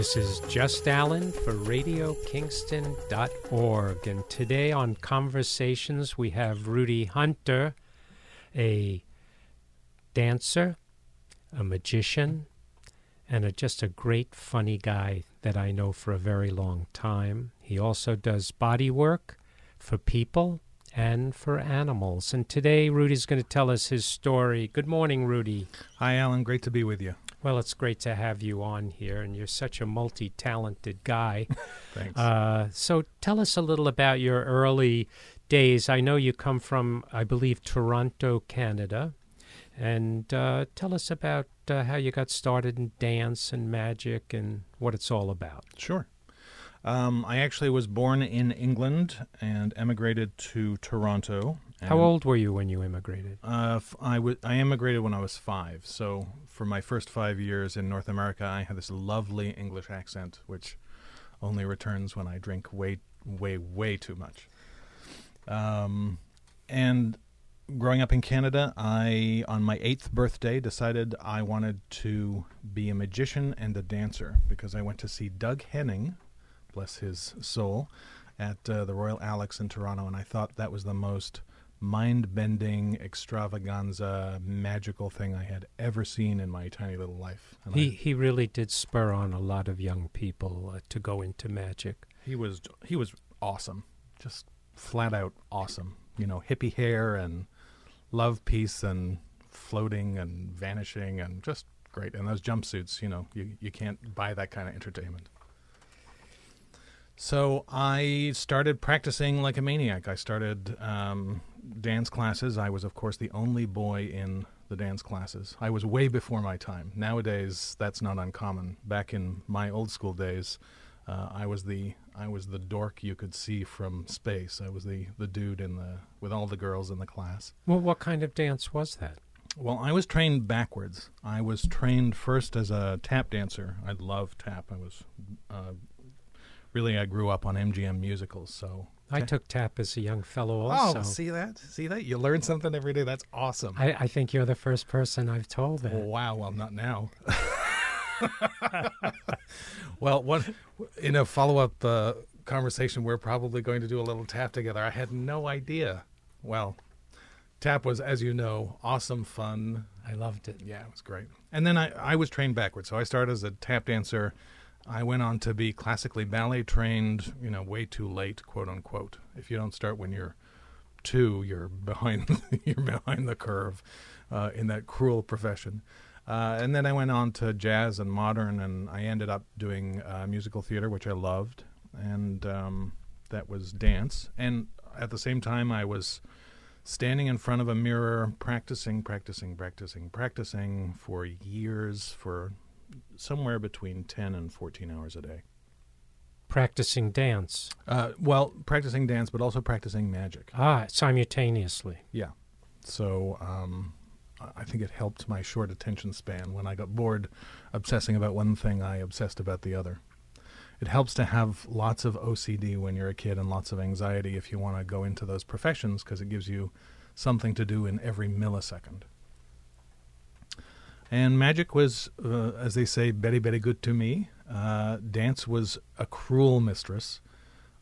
This is Just Alan for RadioKingston.org. And today on Conversations, we have Rudy Hunter, a dancer, a magician, and a, just a great, funny guy that I know for a very long time. He also does body work for people and for animals. And today, Rudy's going to tell us his story. Good morning, Rudy. Hi, Alan. Great to be with you. Well, it's great to have you on here, and you're such a multi talented guy. Thanks. Uh, so tell us a little about your early days. I know you come from, I believe, Toronto, Canada. And uh, tell us about uh, how you got started in dance and magic and what it's all about. Sure. Um, I actually was born in England and emigrated to Toronto. How old were you when you immigrated? Uh, f- I, w- I immigrated when I was five. So for my first five years in North America, I had this lovely English accent, which only returns when I drink way, way, way too much. Um, and growing up in Canada, I, on my eighth birthday, decided I wanted to be a magician and a dancer because I went to see Doug Henning, bless his soul, at uh, the Royal Alex in Toronto, and I thought that was the most mind bending, extravaganza, magical thing I had ever seen in my tiny little life. And He, I, he really did spur on a lot of young people uh, to go into magic. he was he was awesome, just flat out awesome. You know, hippie hair and love peace and floating and vanishing and just great. And those jumpsuits, you know, you you can't buy that kind of entertainment. So I started practicing like a maniac. I started um, dance classes. I was, of course, the only boy in the dance classes. I was way before my time. Nowadays, that's not uncommon. Back in my old school days, uh, I was the I was the dork you could see from space. I was the the dude in the with all the girls in the class. Well, what kind of dance was that? Well, I was trained backwards. I was trained first as a tap dancer. I love tap. I was uh, really I grew up on MGM musicals, so I took tap as a young fellow also. Oh, see that? See that? You learn something every day. That's awesome. I, I think you're the first person I've told that. Oh, wow. Well, not now. well, one in a follow-up uh, conversation, we're probably going to do a little tap together. I had no idea. Well, tap was, as you know, awesome fun. I loved it. Yeah, it was great. And then I, I was trained backwards. So I started as a tap dancer. I went on to be classically ballet trained, you know, way too late, quote unquote. If you don't start when you're two, you're behind you're behind the curve uh, in that cruel profession. Uh, and then I went on to jazz and modern, and I ended up doing uh, musical theater, which I loved, and um, that was dance. And at the same time, I was standing in front of a mirror, practicing, practicing, practicing, practicing for years, for somewhere between 10 and 14 hours a day. Practicing dance. Uh, well, practicing dance, but also practicing magic. Ah, simultaneously. Yeah. So um, I- I think it helped my short attention span. When I got bored obsessing about one thing, I obsessed about the other. It helps to have lots of OCD when you're a kid and lots of anxiety if you want to go into those professions because it gives you something to do in every millisecond. And magic was, uh, as they say, very, very good to me. Uh, dance was a cruel mistress.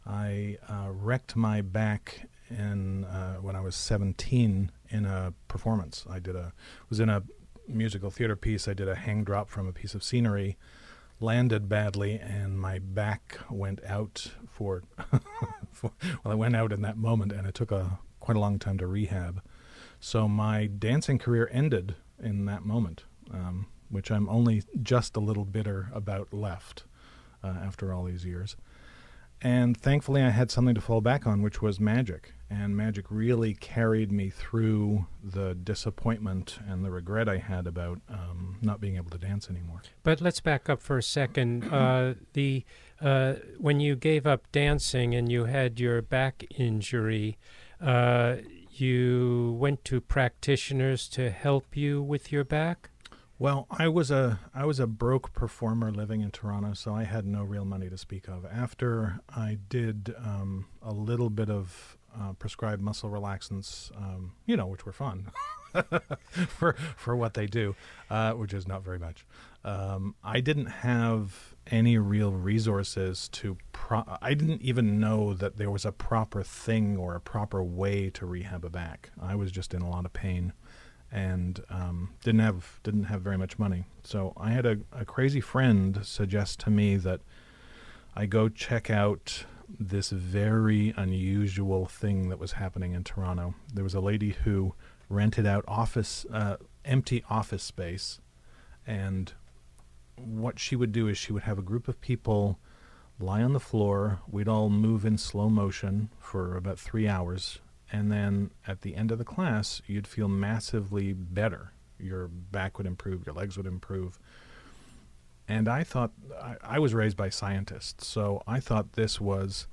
I uh, wrecked my back in uh, when I was 17 in a performance. I did a was in a musical theater piece. I did a hang drop from a piece of scenery, landed badly, and my back went out for, for well, it went out in that moment, and it took a quite a long time to rehab. So my dancing career ended in that moment, um, which I'm only just a little bitter about left uh, after all these years. And thankfully, I had something to fall back on, which was magic. And magic really carried me through the disappointment and the regret I had about um, not being able to dance anymore. But let's back up for a second. Uh, the uh, when you gave up dancing and you had your back injury, uh, you went to practitioners to help you with your back. Well, I was a I was a broke performer living in Toronto, so I had no real money to speak of. After I did um, a little bit of uh, prescribed muscle relaxants, um, you know, which were fun for for what they do, uh, which is not very much. um, I didn't have any real resources to. Pro- I didn't even know that there was a proper thing or a proper way to rehab a back. I was just in a lot of pain, and um, didn't have didn't have very much money. So I had a, a crazy friend suggest to me that I go check out this very unusual thing that was happening in Toronto. There was a lady who rented out office, uh, empty office space, and what she would do is she would have a group of people lie on the floor. We'd all move in slow motion for about three hours, and then at the end of the class, you'd feel massively better. Your back would improve, your legs would improve. And I thought, I, I was raised by scientists, so I thought this was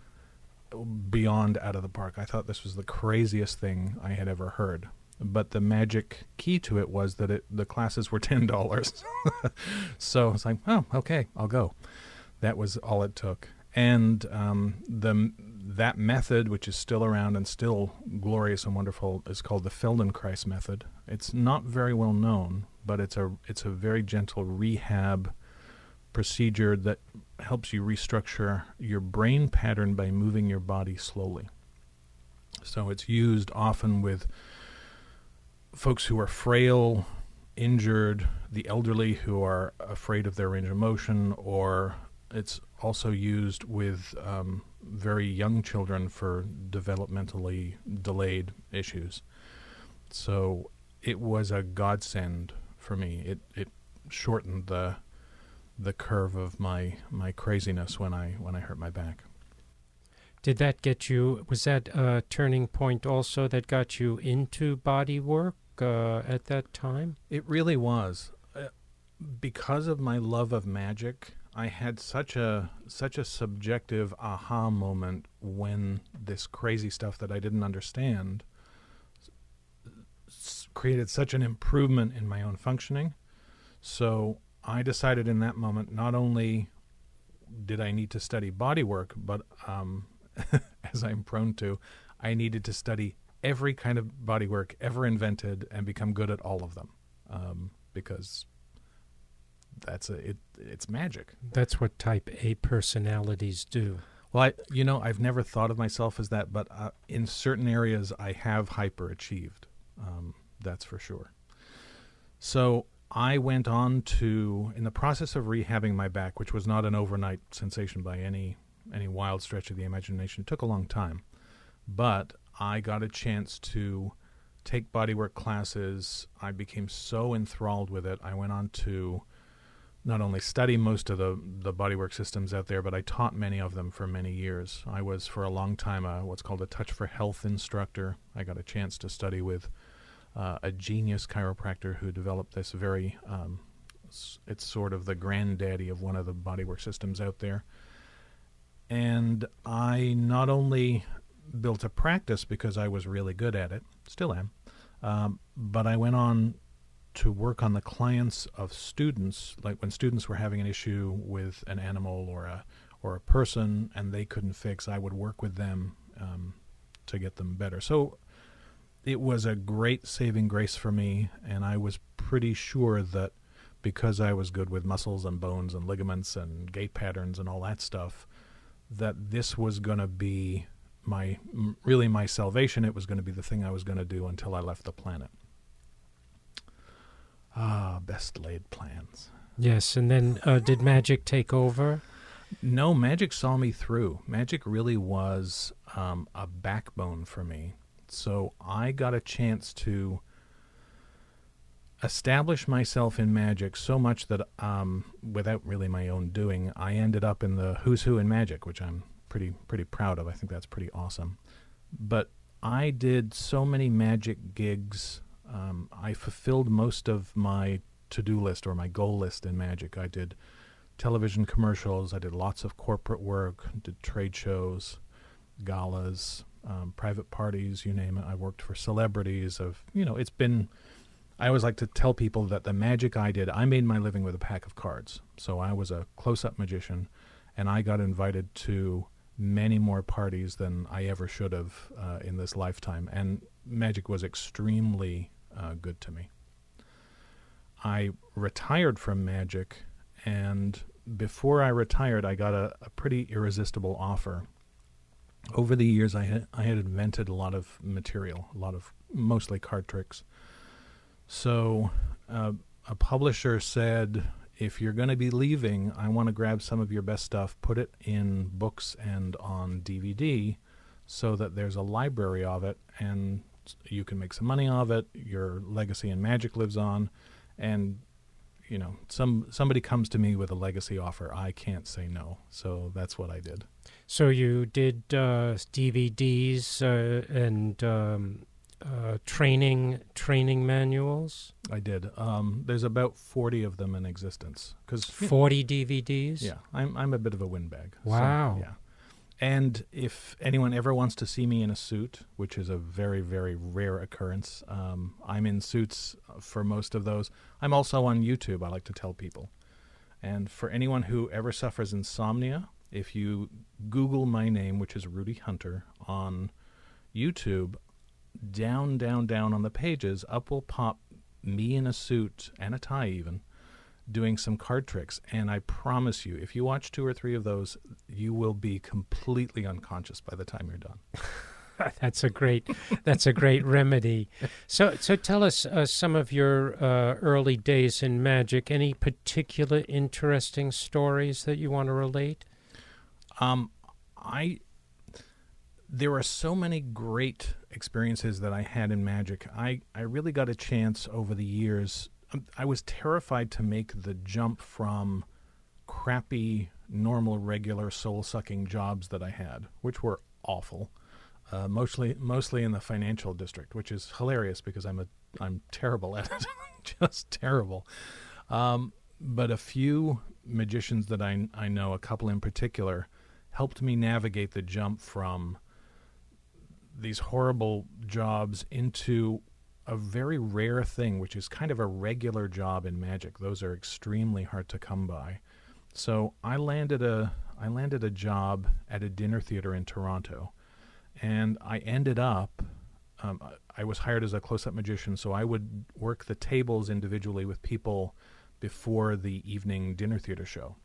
beyond out of the park. I thought this was the craziest thing I had ever heard. But the magic key to it was that it, the classes were ten dollars. so it's like, oh, okay, I'll go. That was all it took. And um, the that method, which is still around and still glorious and wonderful, is called the Feldenkrais method. It's not very well known, but it's a it's a very gentle rehab procedure that helps you restructure your brain pattern by moving your body slowly. So it's used often with folks who are frail, injured, the elderly who are afraid of their range of motion, or it's also used with um, very young children for developmentally delayed issues. So it was a godsend for me. It it shortened the the curve of my my craziness when I when I hurt my back. Did that get you? Was that a turning point also that got you into body work uh, at that time? It really was. Uh, because of my love of magic, I had such a such a subjective aha moment when this crazy stuff that I didn't understand created such an improvement in my own functioning. So I decided in that moment not only did I need to study body work, but um, as I'm prone to, I needed to study every kind of body work ever invented and become good at all of them um, because that's a it it's magic that's what type a personalities do well i you know i've never thought of myself as that but uh, in certain areas i have hyperachieved um, that's for sure so I went on to, in the process of rehabbing my back, which was not an overnight sensation by any any wild stretch of the imagination. It took a long time, but I got a chance to take bodywork classes. I became so enthralled with it. I went on to not only study most of the the bodywork systems out there, but I taught many of them for many years. I was for a long time a, what's called a Touch for Health instructor. I got a chance to study with uh, a genius chiropractor who developed this very um, it's sort of the granddaddy of one of the bodywork systems out there and i not only built a practice because i was really good at it still am um, but i went on to work on the clients of students like when students were having an issue with an animal or a or a person and they couldn't fix i would work with them um, to get them better so it was a great saving grace for me, and I was pretty sure that because I was good with muscles and bones and ligaments and gait patterns and all that stuff, that this was going to be my really my salvation. It was going to be the thing I was going to do until I left the planet. Ah, best laid plans. Yes, and then uh, did magic take over? No, magic saw me through. Magic really was um, a backbone for me so I got a chance to establish myself in magic so much that, um, without really my own doing, I ended up in the who's who in magic, which I'm pretty pretty proud of. I think that's pretty awesome. But I did so many magic gigs. Um, I fulfilled most of my to-do list or my goal list in magic. I did television commercials. I did lots of corporate work. Did trade shows, galas, um, private parties, you name it. I worked for celebrities. Of you know, it's been. I always like to tell people that the magic I did, I made my living with a pack of cards. So I was a close-up magician, and I got invited to many more parties than I ever should have uh, in this lifetime. And magic was extremely uh, good to me. I retired from magic, and before I retired, I got a, a pretty irresistible offer. Over the years, I had I had invented a lot of material, a lot of mostly card tricks. So, uh, a publisher said, "If you're going to be leaving, I want to grab some of your best stuff, put it in books and on DVD, so that there's a library of it, and you can make some money off it. Your legacy in magic lives on, and you know, some somebody comes to me with a legacy offer, I can't say no. So that's what I did. So you did uh, DVDs uh, and um, uh, training training manuals. I did. Um, there's about forty of them in existence. Cause forty DVDs. Yeah, I'm I'm a bit of a windbag. Wow. So, yeah. And if anyone ever wants to see me in a suit, which is a very, very rare occurrence, um, I'm in suits for most of those. I'm also on YouTube, I like to tell people. And for anyone who ever suffers insomnia, if you Google my name, which is Rudy Hunter, on YouTube, down, down, down on the pages, up will pop me in a suit and a tie, even doing some card tricks. And I promise you, if you watch two or three of those, you will be completely unconscious by the time you're done. that's a great that's a great remedy. So so tell us uh, some of your uh, early days in magic. Any particular interesting stories that you want to relate? Um, I there are so many great experiences that I had in magic. I I really got a chance over the years I was terrified to make the jump from crappy, normal, regular, soul sucking jobs that I had, which were awful. Uh, mostly, mostly in the financial district, which is hilarious because I'm a I'm terrible at it, just terrible. Um, but a few magicians that I I know, a couple in particular, helped me navigate the jump from these horrible jobs into a very rare thing, which is kind of a regular job in magic. Those are extremely hard to come by. So I landed a I landed a job at a dinner theater in Toronto, and I ended up. Um, I was hired as a close-up magician, so I would work the tables individually with people before the evening dinner theater show.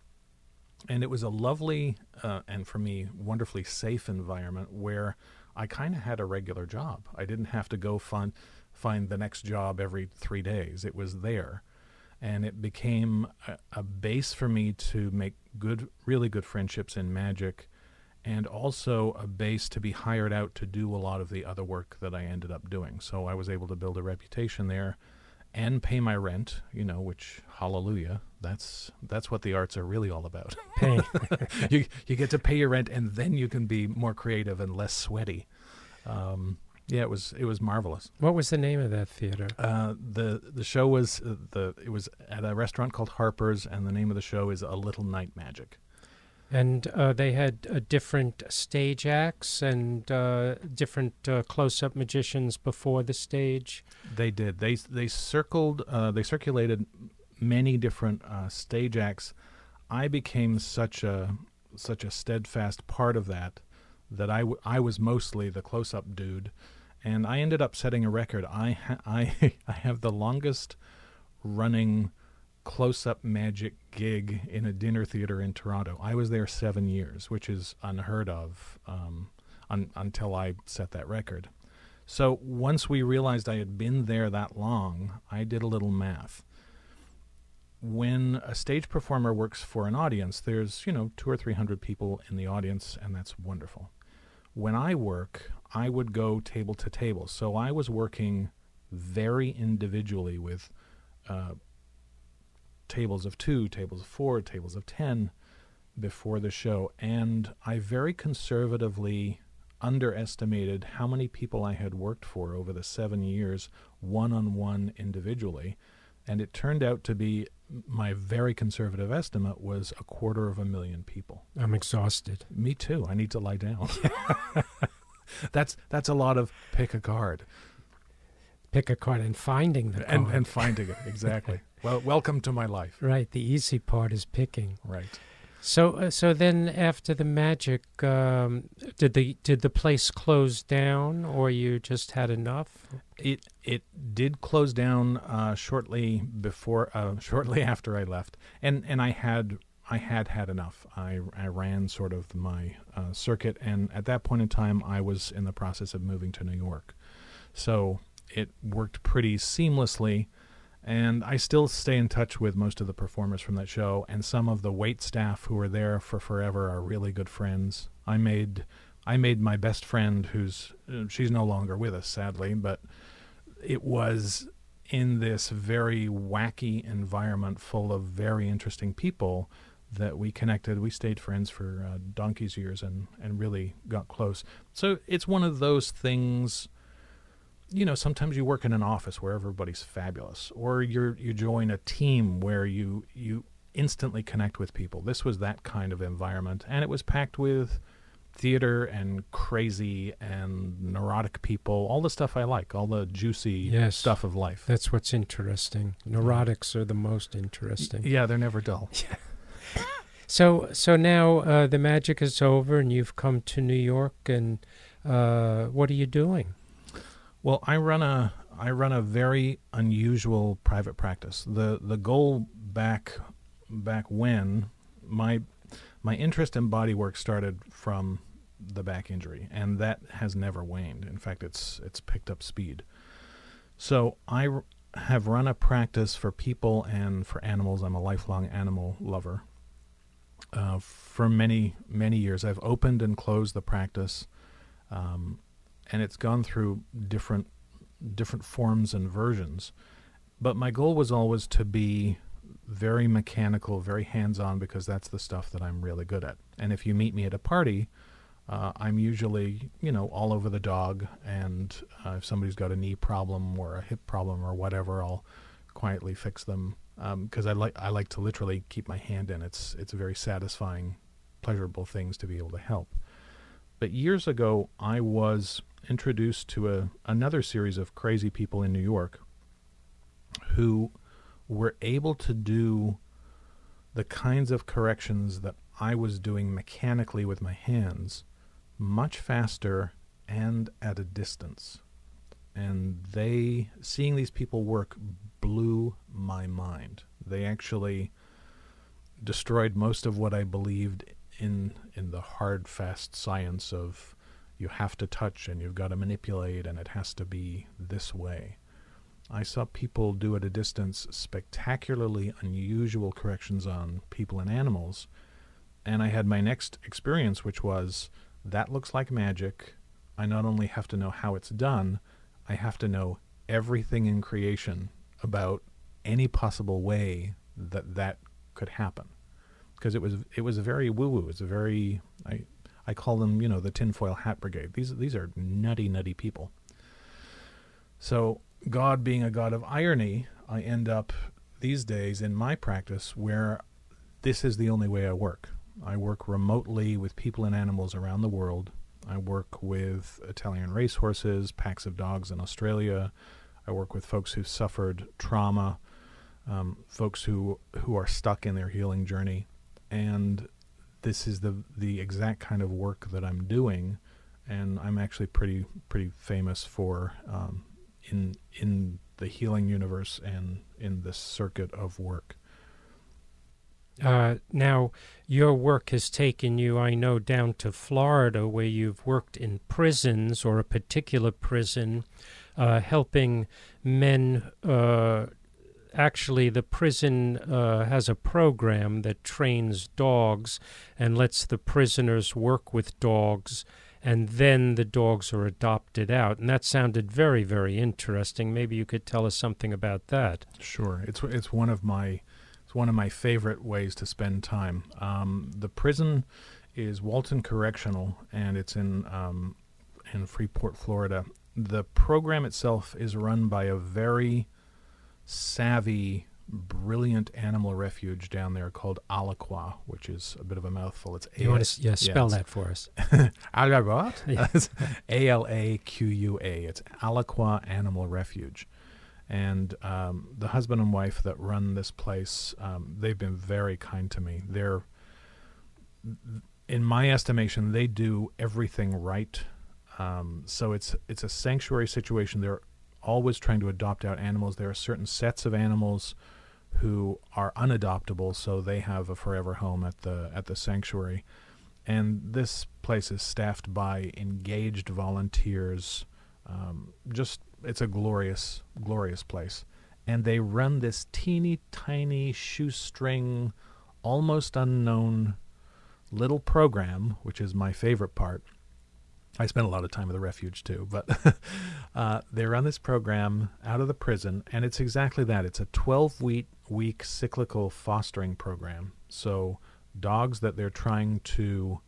And it was a lovely uh, and for me wonderfully safe environment where I kind of had a regular job. I didn't have to go fund find the next job every three days. It was there. And it became a, a base for me to make good, really good friendships in magic, and also a base to be hired out to do a lot of the other work that I ended up doing. So I was able to build a reputation there and pay my rent, you know, which hallelujah, that's that's what the arts are really all about. Pay. you you get to pay your rent and then you can be more creative and less sweaty. Um, yeah, it was it was marvelous. What was the name of that theater? Uh, the the show was uh, the it was at a restaurant called Harper's, and the name of the show is A Little Night Magic. And uh, they had uh, different stage acts and uh, different uh, close-up magicians before the stage. They did. They they circled. they circulated many different stage acts. I became such a such a steadfast part of that that I, w- I was mostly the close-up dude and I ended up setting a record. I ha- I I have the longest running close-up magic gig in a dinner theater in Toronto. I was there seven years, which is unheard of um, un- until I set that record. So once we realized I had been there that long, I did a little math. When a stage performer works for an audience, there's you know two or three hundred people in the audience, and that's wonderful. When I work, I would go table to table. So I was working very individually with uh, tables of two, tables of four, tables of ten before the show. And I very conservatively underestimated how many people I had worked for over the seven years, one on one individually. And it turned out to be my very conservative estimate was a quarter of a million people. I'm exhausted. Me too. I need to lie down. that's that's a lot of pick a card. Pick a card and finding the and, card. and finding it exactly. well, welcome to my life. Right. The easy part is picking. Right. So, uh, so then after the magic, um, did the did the place close down, or you just had enough? It it did close down uh, shortly before, uh, shortly after I left, and and I had I had had enough. I I ran sort of my uh, circuit, and at that point in time, I was in the process of moving to New York, so it worked pretty seamlessly and I still stay in touch with most of the performers from that show, and some of the wait staff who were there for forever are really good friends. I made I made my best friend, who's uh, she's no longer with us, sadly, but it was in this very wacky environment full of very interesting people that we connected. We stayed friends for uh, donkey's years and and really got close. So it's one of those things you know, sometimes you work in an office where everybody's fabulous, or you you join a team where you you instantly connect with people. This was that kind of environment, and it was packed with theater and crazy and neurotic people, all the stuff I like, all the juicy yes, stuff of life. That's what's interesting. Neurotics are the most interesting. Yeah, they're never dull. so so now uh, the magic is over, and you've come to New York, and uh, what are you doing? Well, I run a I run a very unusual private practice. The the goal back back when my my interest in body work started from the back injury and that has never waned. In fact, it's it's picked up speed. So I r- have run a practice for people and for animals. I'm a lifelong animal lover. Uh, for many many years, I've opened and closed the practice. Um, and it's gone through different different forms and versions. But my goal was always to be very mechanical, very hands-on because that's the stuff that I'm really good at. And if you meet me at a party, uh, I'm usually, you know, all over the dog. And uh, if somebody's got a knee problem or a hip problem or whatever, I'll quietly fix them because um, I like I like to literally keep my hand in. It's it's a very satisfying, pleasurable things to be able to help. But years ago, I was introduced to a another series of crazy people in New York who were able to do the kinds of corrections that I was doing mechanically with my hands much faster and at a distance. And they, seeing these people work, blew my mind. They actually destroyed most of what I believed in in the hard, fast science of you have to touch and you've got to manipulate and it has to be this way. I saw people do at a distance spectacularly unusual corrections on people and animals. And I had my next experience, which was that looks like magic. I not only have to know how it's done, I have to know everything in creation about any possible way that that could happen. Because it was it was a very woo woo. It's a very I I call them, you know, the tinfoil hat brigade. These these are nutty, nutty people. So God being a God of irony, I end up these days in my practice where this is the only way I work. I work remotely with people and animals around the world. I work with Italian racehorses, packs of dogs in Australia. I work with folks who've suffered trauma, um, folks who who are stuck in their healing journey, and this is the the exact kind of work that I'm doing, and I'm actually pretty pretty famous for um, in in the healing universe and in this circuit of work. Uh, now, your work has taken you, I know, down to Florida, where you've worked in prisons or a particular prison, uh, helping men uh, actually, the prison uh, has a program that trains dogs and lets the prisoners work with dogs, and then the dogs are adopted out. And that sounded very, very interesting. Maybe you could tell us something about that. Sure, it's it's one of my it's one of my favorite ways to spend time. Um, the prison is Walton Correctional, and it's in um, in Freeport, Florida. The program itself is run by a very savvy, brilliant animal refuge down there called Alaqua, which is a bit of a mouthful. It's A. you want to yeah, spell that for us? A L A Q U A. It's Alaqua Animal Refuge, and um, the husband and wife that run this place, um, they've been very kind to me. They're in my estimation, they do everything right. Um, so it's it's a sanctuary situation. They're always trying to adopt out animals. There are certain sets of animals who are unadoptable, so they have a forever home at the at the sanctuary. And this place is staffed by engaged volunteers. Um, just it's a glorious, glorious place. And they run this teeny tiny shoestring, almost unknown little program, which is my favorite part. I spent a lot of time at the refuge too, but uh, they run this program out of the prison, and it's exactly that. It's a 12 week, week cyclical fostering program. So, dogs that they're trying to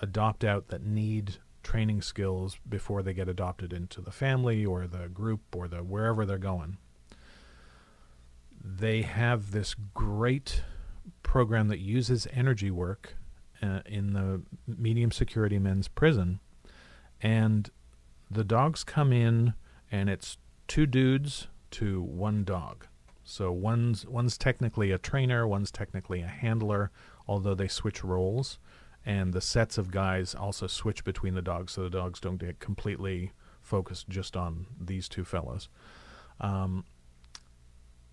adopt out that need training skills before they get adopted into the family or the group or the wherever they're going. They have this great program that uses energy work uh, in the medium security men's prison, and the dogs come in, and it's two dudes to one dog. So one's one's technically a trainer, one's technically a handler, although they switch roles, and the sets of guys also switch between the dogs, so the dogs don't get completely focused just on these two fellows. Um,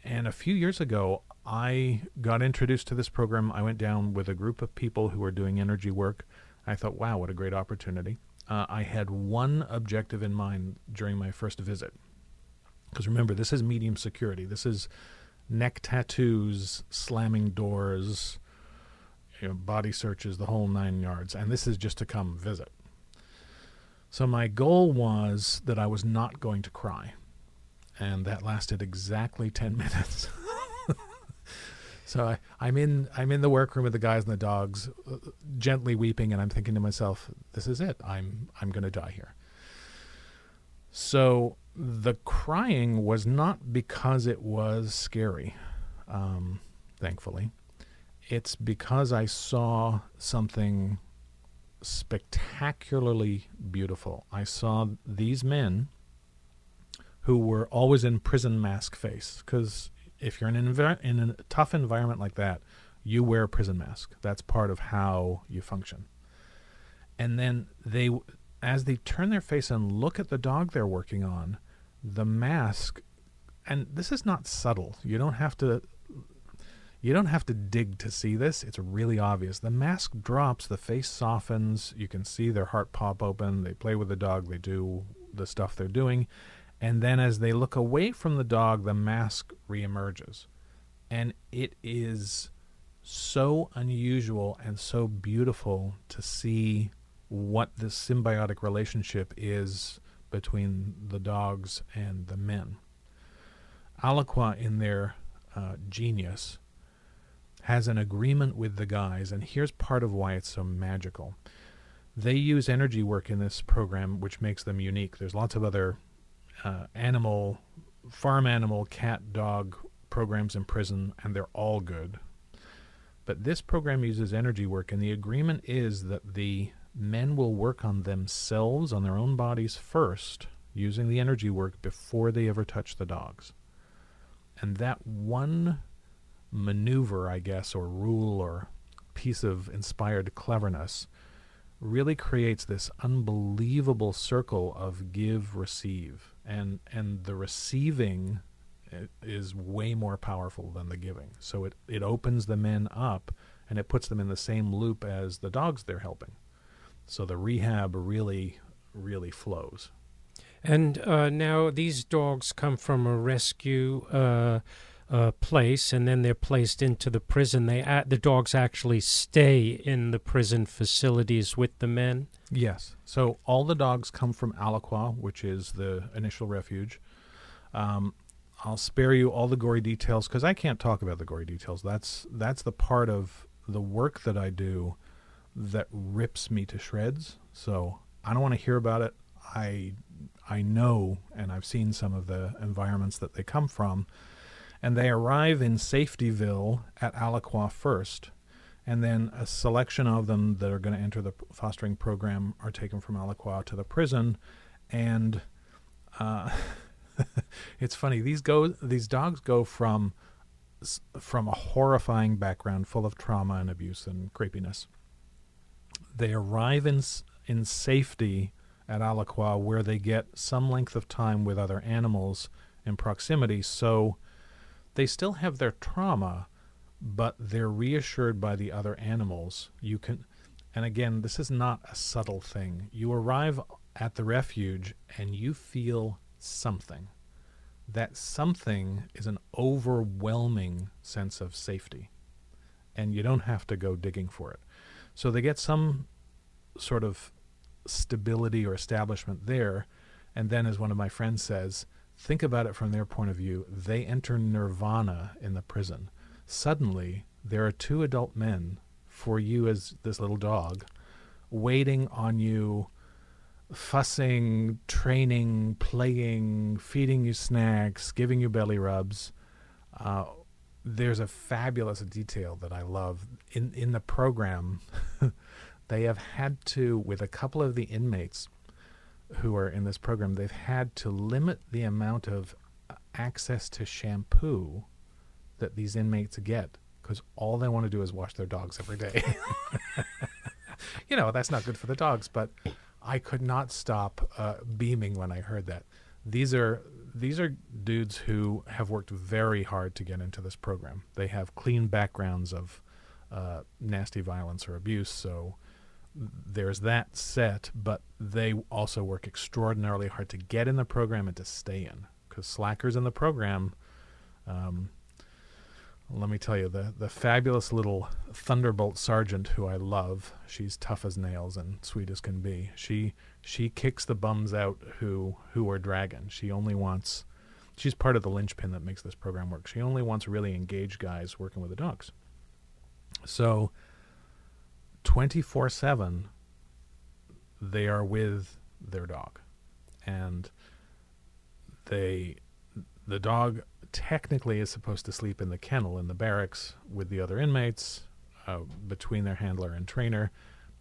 and a few years ago, I got introduced to this program. I went down with a group of people who were doing energy work. I thought, wow, what a great opportunity. Uh, I had one objective in mind during my first visit. Because remember, this is medium security. This is neck tattoos, slamming doors, you know, body searches, the whole nine yards. And this is just to come visit. So my goal was that I was not going to cry and that lasted exactly 10 minutes. So I, I'm in I'm in the workroom with the guys and the dogs, uh, gently weeping, and I'm thinking to myself, "This is it. I'm I'm going to die here." So the crying was not because it was scary, um, thankfully. It's because I saw something spectacularly beautiful. I saw these men who were always in prison mask face because if you're in an in a tough environment like that, you wear a prison mask. That's part of how you function. And then they, as they turn their face and look at the dog they're working on, the mask, and this is not subtle. You don't have to. You don't have to dig to see this. It's really obvious. The mask drops, the face softens. You can see their heart pop open. They play with the dog. They do the stuff they're doing and then as they look away from the dog, the mask reemerges. And it is so unusual and so beautiful to see what this symbiotic relationship is between the dogs and the men. Alaqua, in their uh, genius, has an agreement with the guys, and here's part of why it's so magical. They use energy work in this program, which makes them unique. There's lots of other uh, animal, farm animal, cat, dog programs in prison, and they're all good. But this program uses energy work, and the agreement is that the men will work on themselves, on their own bodies first, using the energy work before they ever touch the dogs. And that one maneuver, I guess, or rule or piece of inspired cleverness really creates this unbelievable circle of give receive and and the receiving is way more powerful than the giving. So it it opens the men up and it puts them in the same loop as the dogs they're helping. So the rehab really really flows. And uh, now these dogs come from a rescue uh, uh, place, and then they're placed into the prison. They the dogs actually stay in the prison facilities with the men. Yes. So all the dogs come from Alaqua, which is the initial refuge. Um, I'll spare you all the gory details because I can't talk about the gory details. That's that's the part of the work that I do that rips me to shreds. So I don't want to hear about it. I I know, and I've seen some of the environments that they come from and they arrive in Safetyville at Alaqua first, and then a selection of them that are going to enter the fostering program are taken from Alaqua to the prison, and uh, it's funny these go these dogs go from from a horrifying background full of trauma and abuse and creepiness They arrive in in safety at Alaqua, where they get some length of time with other animals in proximity. So they still have their trauma, but they're reassured by the other animals. You can, and again, this is not a subtle thing. You arrive at the refuge and you feel something. That something is an overwhelming sense of safety, and you don't have to go digging for it. So they get some sort of stability or establishment there. And then, as one of my friends says, think about it from their point of view. They enter nirvana in the prison. Suddenly, there are two adult men for you as this little dog waiting on you, fussing, training, playing, feeding you snacks, giving you belly rubs. Uh, there's a fabulous detail that I love in in the program. they have had to, with a couple of the inmates who are in this program, they've had to limit the amount of uh, access to shampoo that these inmates get because all they want to do is wash their dogs every day. you know, that's not good for the dogs, but I could not stop uh, beaming when I heard that. These are these are dudes who have worked very hard to get into this program. They have clean backgrounds of uh, nasty violence or abuse, so there's that set. But they also work extraordinarily hard to get in the program and to stay in. Because slackers in the program, um, let me tell you, the the fabulous little Thunderbolt sergeant who I love. She's tough as nails and sweet as can be. She she kicks the bums out who who are dragging. She only wants. She's part of the linchpin that makes this program work. She only wants really engaged guys working with the dogs. So, twenty four seven, they are with their dog, and they the dog technically is supposed to sleep in the kennel in the barracks with the other inmates uh, between their handler and trainer.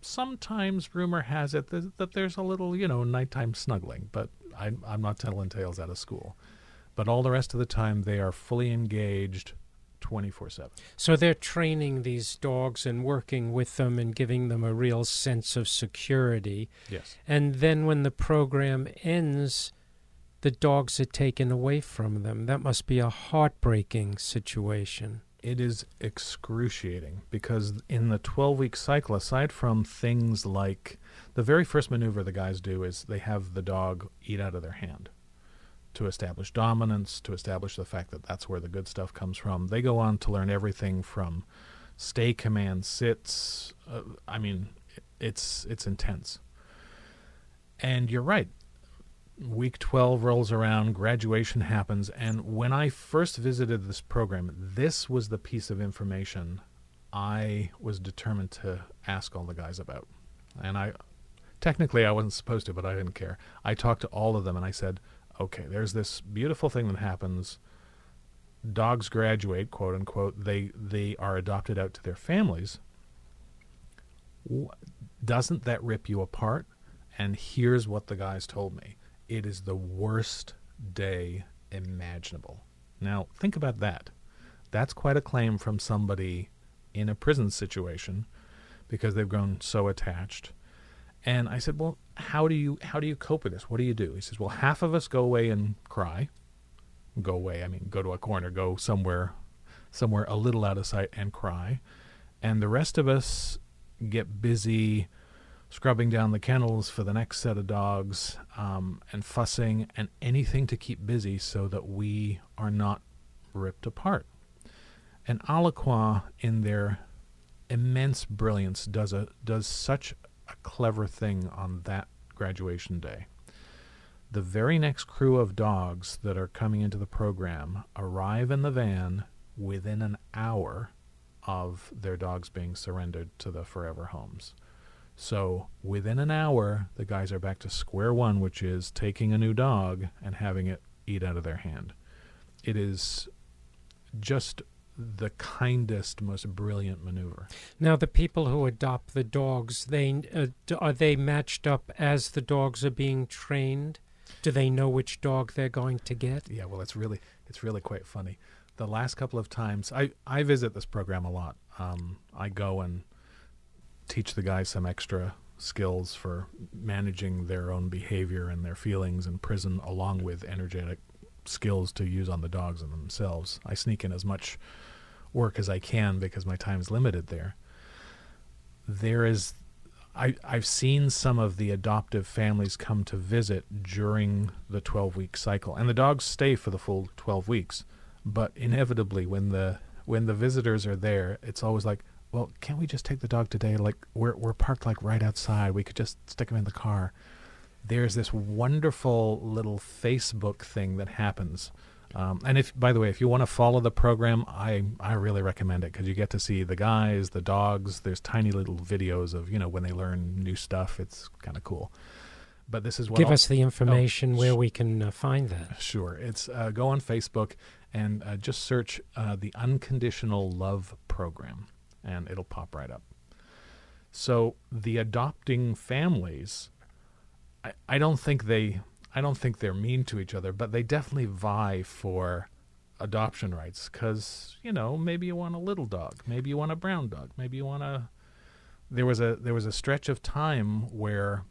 Sometimes rumor has it that, that there's a little, you know, nighttime snuggling, but I, I'm not telling tales out of school. But all the rest of the time, they are fully engaged 24 7. So they're training these dogs and working with them and giving them a real sense of security. Yes. And then when the program ends, the dogs are taken away from them. That must be a heartbreaking situation. It is excruciating because in the 12 week cycle, aside from things like the very first maneuver the guys do is they have the dog eat out of their hand to establish dominance, to establish the fact that that's where the good stuff comes from. They go on to learn everything from stay command sits. Uh, I mean, it's it's intense. And you're right. Week 12 rolls around, graduation happens, and when I first visited this program, this was the piece of information I was determined to ask all the guys about. And I technically I wasn't supposed to, but I didn't care. I talked to all of them and I said, "Okay, there's this beautiful thing that happens. Dogs graduate, quote unquote. They they are adopted out to their families. Doesn't that rip you apart?" And here's what the guys told me it is the worst day imaginable. Now, think about that. That's quite a claim from somebody in a prison situation because they've grown so attached. And I said, "Well, how do you how do you cope with this? What do you do?" He says, "Well, half of us go away and cry. Go away, I mean, go to a corner, go somewhere somewhere a little out of sight and cry. And the rest of us get busy scrubbing down the kennels for the next set of dogs, um, and fussing and anything to keep busy so that we are not ripped apart. And Alaqua, in their immense brilliance, does a does such a clever thing on that graduation day. The very next crew of dogs that are coming into the program arrive in the van within an hour of their dogs being surrendered to the forever homes. So within an hour, the guys are back to square one, which is taking a new dog and having it eat out of their hand. It is just the kindest, most brilliant maneuver. Now, the people who adopt the dogs, they uh, are they matched up as the dogs are being trained? Do they know which dog they're going to get? Yeah, well, it's really it's really quite funny. The last couple of times I I visit this program a lot. Um, I go and teach the guys some extra skills for managing their own behavior and their feelings in prison, along with energetic skills to use on the dogs and themselves. I sneak in as much work as I can because my time is limited there. There is, I, I've seen some of the adoptive families come to visit during the 12 week cycle, and the dogs stay for the full 12 weeks. But inevitably, when the when the visitors are there, it's always like, well, can't we just take the dog today? Like we're we're parked like right outside. We could just stick him in the car. There's this wonderful little Facebook thing that happens. Um, and if, by the way, if you want to follow the program, I I really recommend it because you get to see the guys, the dogs. There's tiny little videos of you know when they learn new stuff. It's kind of cool. But this is what Give I'll- us the information Oh, where we can uh, find that. Sure. It's uh, go on Facebook and uh, just search uh, the Unconditional Love Program, and it'll pop right up. So the adopting families, I, I don't think they, I don't think they're mean to each other, but they definitely vie for adoption rights because you know maybe you want a little dog, maybe you want a brown dog, maybe you want a. There was a there was a stretch of time where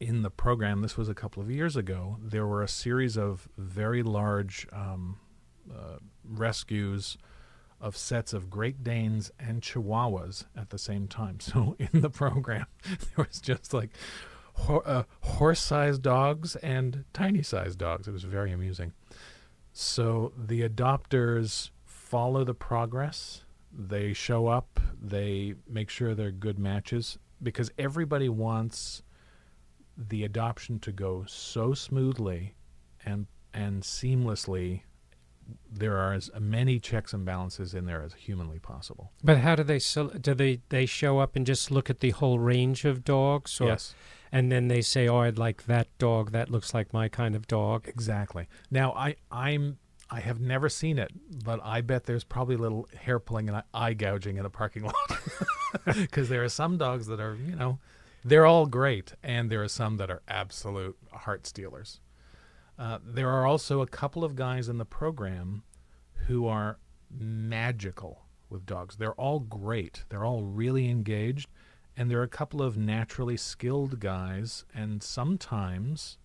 in the program, this was a couple of years ago, there were a series of very large um, uh, rescues of sets of Great Danes and Chihuahuas at the same time. So in the program, there was just like ho- uh, horse-sized dogs and tiny-sized dogs. It was very amusing. So the adopters follow the progress. They show up. They make sure they're good matches because everybody wants the adoption to go so smoothly and and seamlessly there are as many checks and balances in there as humanly possible. But how do they do they they show up and just look at the whole range of dogs, or, yes, and then they say, "Oh, I'd like that dog. That looks like my kind of dog." exactly. Now I I'm I have never seen it, but I bet there's probably a little hair pulling and eye gouging in a parking lot because there are some dogs that are you know they're all great, and there are some that are absolute heart stealers. Uh, there are also a couple of guys in the program who are magical with dogs. They're all great. They're all really engaged, and there are a couple of naturally skilled guys, and sometimes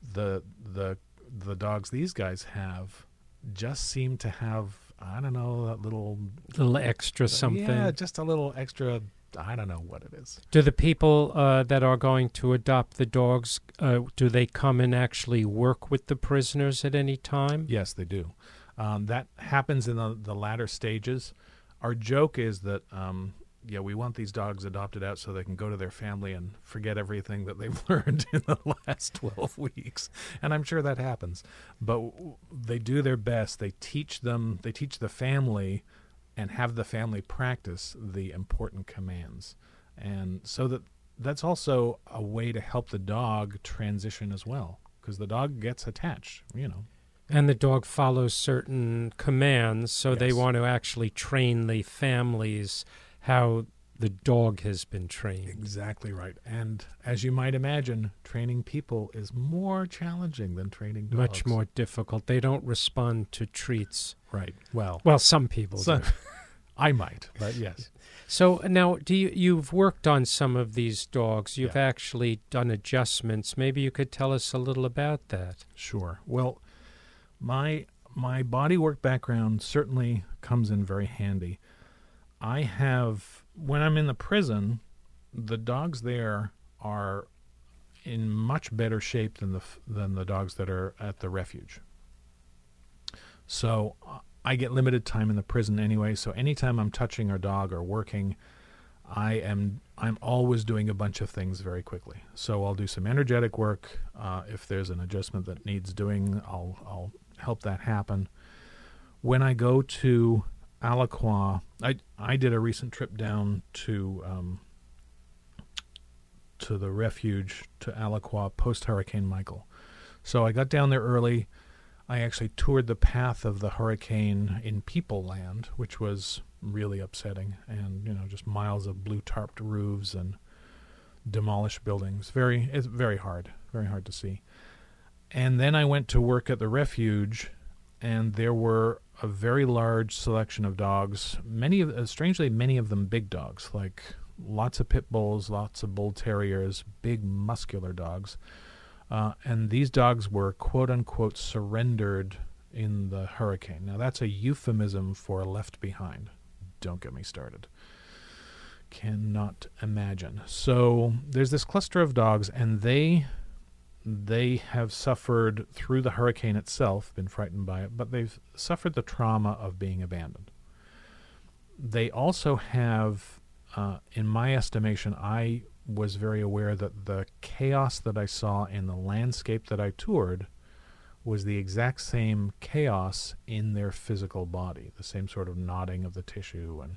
the the the dogs these guys have just seem to have I don't know that little little extra something. yeah, just a little extra. I don't know what it is. Do the people uh, that are going to adopt the dogs uh, do they come and actually work with the prisoners at any time? Yes, they do. Um, that happens in the, the latter stages. Our joke is that, um, yeah, we want these dogs adopted out so they can go to their family and forget everything that they've learned in the last 12 weeks. And I'm sure that happens. But they do their best. They teach them, they teach the family and have the family practice the important commands. And so that that's also a way to help the dog transition as well because the dog gets attached, you know. And the dog follows certain commands, so they want to actually train the families how the dog has been trained. Exactly right. And as you might imagine, training people is more challenging than training dogs. Much more difficult. They don't respond to treats. Right. Well, Well, some people so- do. I might, but yes. So now, do you you've worked on some of these dogs? You've Yeah. actually done adjustments. Maybe you could tell us a little about that. Sure. Well, my my bodywork background certainly comes in very handy. I have when I'm in the prison, the dogs there are in much better shape than the than the dogs that are at the refuge. So uh, I get limited time in the prison anyway. So anytime I'm touching a dog or working, I am I'm always doing a bunch of things very quickly. So I'll do some energetic work. Uh, if there's an adjustment that needs doing, I'll I'll help that happen. When I go to Alaqua, I I did a recent trip down to um, to the refuge to Alaqua post Hurricane Michael. So I got down there early. I actually toured the path of the hurricane in People Land, which was really upsetting, and you know just miles of blue tarped roofs and demolished buildings. Very, it's very hard, very hard to see. And then I went to work at the refuge, and there were a very large selection of dogs. Many of, uh, strangely, many of them big dogs, like lots of pit bulls, lots of bull terriers, big muscular dogs. Uh, and these dogs were quote unquote surrendered in the hurricane. Now, that's a euphemism for left behind. Don't get me started. Cannot imagine. So, there's this cluster of dogs, and they they have suffered through the hurricane itself, been frightened by it, but they've suffered the trauma of being abandoned. They also have, uh, in my estimation, I was very aware that the chaos that I saw in the landscape that I toured was the exact same chaos in their physical body, the same sort of knotting of the tissue, and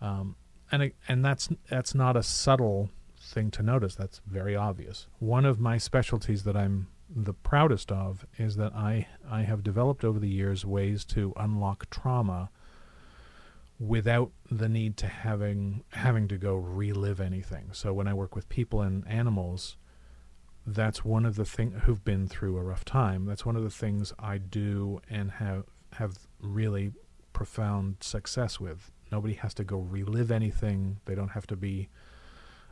um, and and that's that's not a subtle thing to notice. That's very obvious. One of my specialties that I'm the proudest of is that I I have developed over the years ways to unlock trauma without the need to having having to go relive anything. So when I work with people and animals, that's one of the things who've been through a rough time. That's one of the things I do and have have really profound success with. Nobody has to go relive anything. They don't have to be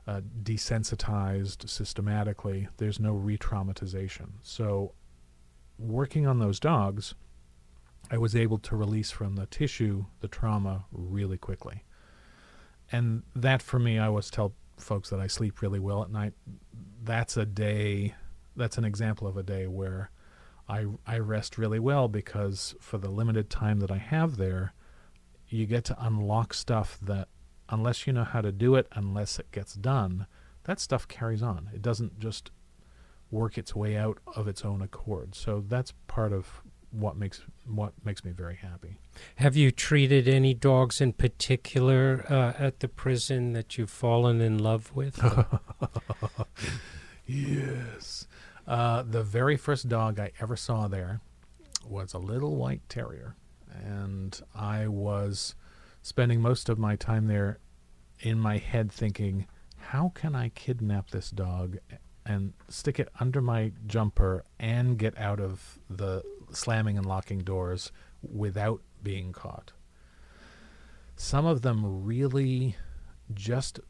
uh, desensitized systematically. There's no re-traumatization. So working on those dogs I was able to release from the tissue the trauma really quickly. And that for me, I always tell folks that I sleep really well at night. That's a day, that's an example of a day where I, I rest really well because for the limited time that I have there, you get to unlock stuff that, unless you know how to do it, unless it gets done, that stuff carries on. It doesn't just work its way out of its own accord. So that's part of what makes what makes me very happy. Have you treated any dogs in particular uh, at the prison that you've fallen in love with? yes. Uh, the very first dog I ever saw there was a little white terrier, and I was spending most of my time there in my head thinking, how can I kidnap this dog and stick it under my jumper and get out of the slamming and locking doors without being caught. Some of them really just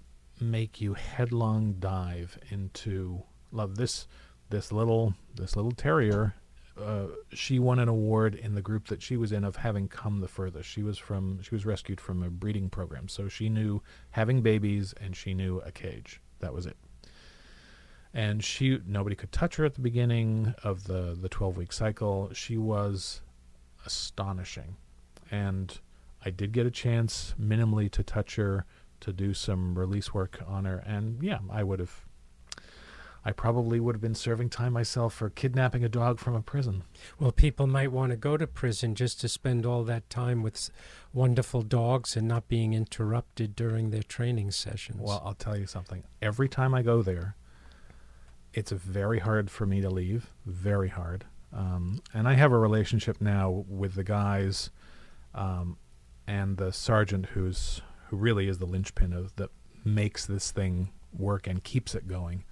make you headlong dive into love. This this little this little terrier, uh, she won an award in the group that she was in of having come the furthest. She was from she was rescued from a breeding program, so she knew having babies and she knew a cage. That was it. And she nobody could touch her at the beginning of the the 12 week cycle. She was astonishing. And i did get a chance minimally to touch her to do some release work on her. And yeah i would have I probably would have been serving time myself for kidnapping a dog from a prison. Well, people might want to go to prison just to spend all that time with wonderful dogs and not being interrupted during their training sessions. Well, I'll tell you something. Every time I go there, it's very hard for me to leave, very hard. Um, and I have a relationship now with the guys um, and the sergeant who's who really is the linchpin of that makes this thing work and keeps it going.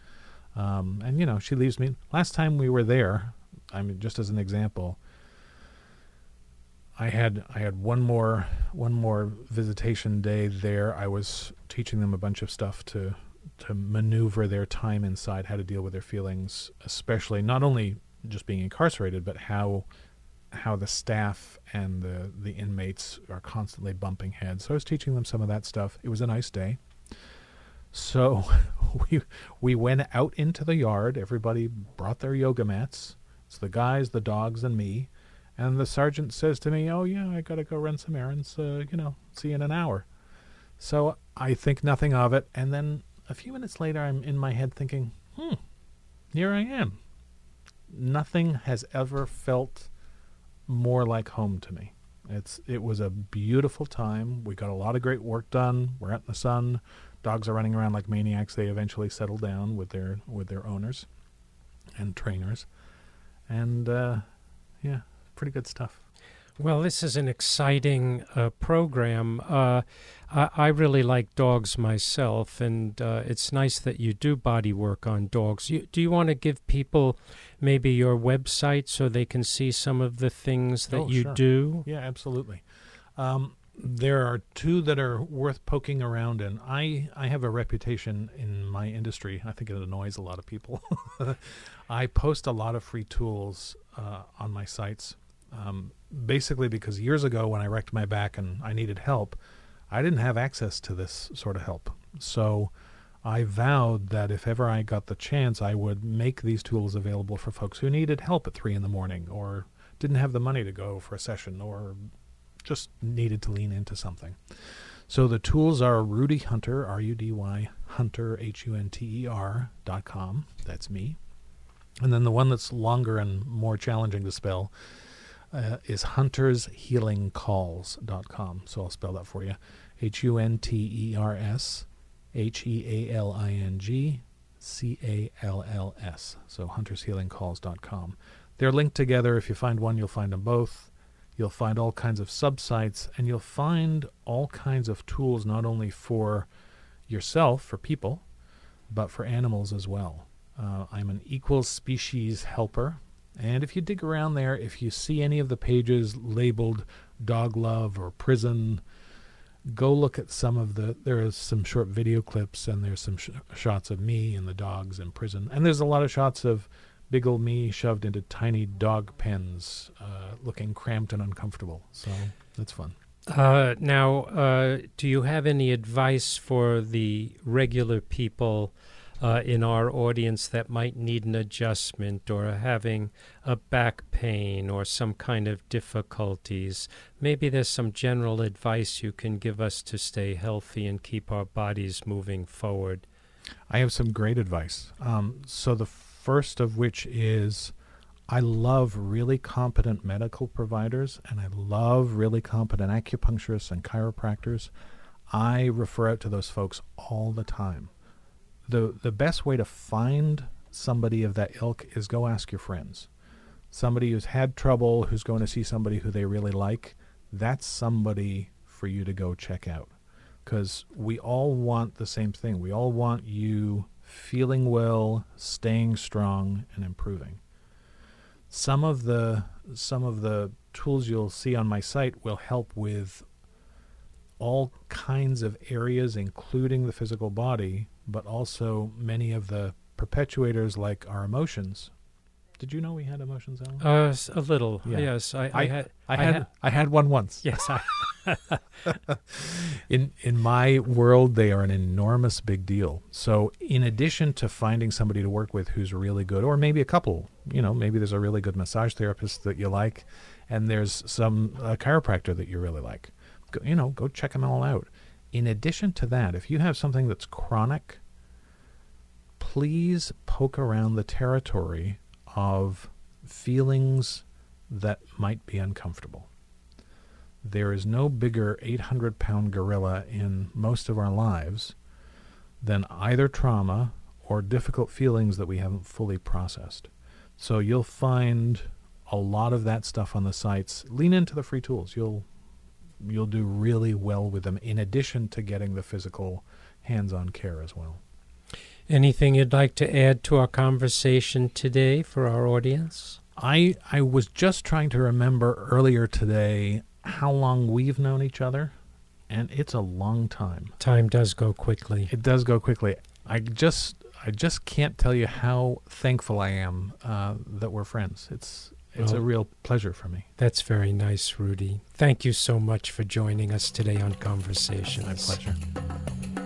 Um, and you know, she leaves me. Last time we were there, I mean, just as an example, I had I had one more one more visitation day there. I was teaching them a bunch of stuff to to maneuver their time inside, how to deal with their feelings, especially not only just being incarcerated, but how how the staff and the the inmates are constantly bumping heads. So I was teaching them some of that stuff. It was a nice day. So we we went out into the yard. Everybody brought their yoga mats. It's the guys, the dogs, and me. And the sergeant says to me, "Oh yeah, I got to go run some errands. Uh, you know, see you in an hour." So I think nothing of it, and then a few minutes later, I'm in my head thinking, hmm, here I am. Nothing has ever felt more like home to me. It's it was a beautiful time. We got a lot of great work done. We're out in the sun. Dogs are running around like maniacs. They eventually settle down with their with their owners and trainers, and uh, yeah, pretty good stuff. Well, this is an exciting uh, program. Uh, I, I, really like dogs myself, and uh, it's nice that you do body work on dogs. You, do you want to give people maybe your website so they can see some of the things that oh, you sure. do? Yeah, absolutely. Um, There are two that are worth poking around in. I, I have a reputation in my industry. I think it annoys a lot of people. I post a lot of free tools uh, on my sites, um, basically because years ago when I wrecked my back and I needed help, I didn't have access to this sort of help. So I vowed that if ever I got the chance, I would make these tools available for folks who needed help at three in the morning or didn't have the money to go for a session or just needed to lean into something. So the tools are Rudy Hunter, R U D Y Hunter, H U N T E R dot com. That's me. And then the one that's longer and more challenging to spell uh, is huntershealingcalls.com. So I'll spell that for you H U N T E R S H E A L I N G C A L L S. So huntershealingcalls.com. They're linked together. If you find one, you'll find them both. You'll find all kinds of subsites, and you'll find all kinds of tools not only for yourself, for people, but for animals as well. Uh, I'm an equal species helper. And if you dig around there, if you see any of the pages labeled dog love or prison, go look at some of the. There are some short video clips, and there's some sh- shots of me and the dogs in prison. And there's a lot of shots of big old me shoved into tiny dog pens, uh, looking cramped and uncomfortable. So that's fun. Uh, now, uh, do you have any advice for the regular people uh, in our audience that might need an adjustment or are having a back pain or some kind of difficulties? Maybe there's some general advice you can give us to stay healthy and keep our bodies moving forward. I have some great advice. Um, so the first of which is I love really competent medical providers and I love really competent acupuncturists and chiropractors. I refer out to those folks all the time. The the best way to find somebody of that ilk is go ask your friends. Somebody who's had trouble, who's going to see somebody who they really like, that's somebody for you to go check out. Because we all want the same thing. We all want you feeling well, staying strong, and improving. Some of the some of the tools you'll see on my site will help with all kinds of areas, including the physical body, but also many of the perpetuators like our emotions. Did you know we had emotions, Alan? Uh, a little, Yeah. yes. I, I, I- had, I had ha- I had one once. yes, I, in in my world they are an enormous big deal so in addition to finding somebody to work with who's really good or maybe a couple you know maybe there's a really good massage therapist that you like and there's some a chiropractor that you really like go, you know go check them all out in addition to that if you have something that's chronic please poke around the territory of feelings that might be uncomfortable there is no bigger 800 pound gorilla in most of our lives than either trauma or difficult feelings that we haven't fully processed. So you'll find a lot of that stuff on the sites. Lean into the free tools. You'll you'll do really well with them in addition to getting the physical hands-on care as well. Anything you'd like to add to our conversation today for our audience? I I was just trying to remember earlier today how long we've known each other and it's a long time. Time does go quickly. It does go quickly. I just I just can't tell you how thankful I am uh, that we're friends. It's it's a real pleasure for me. That's very nice, Rudy. Thank you so much for joining us today on Conversations. My pleasure.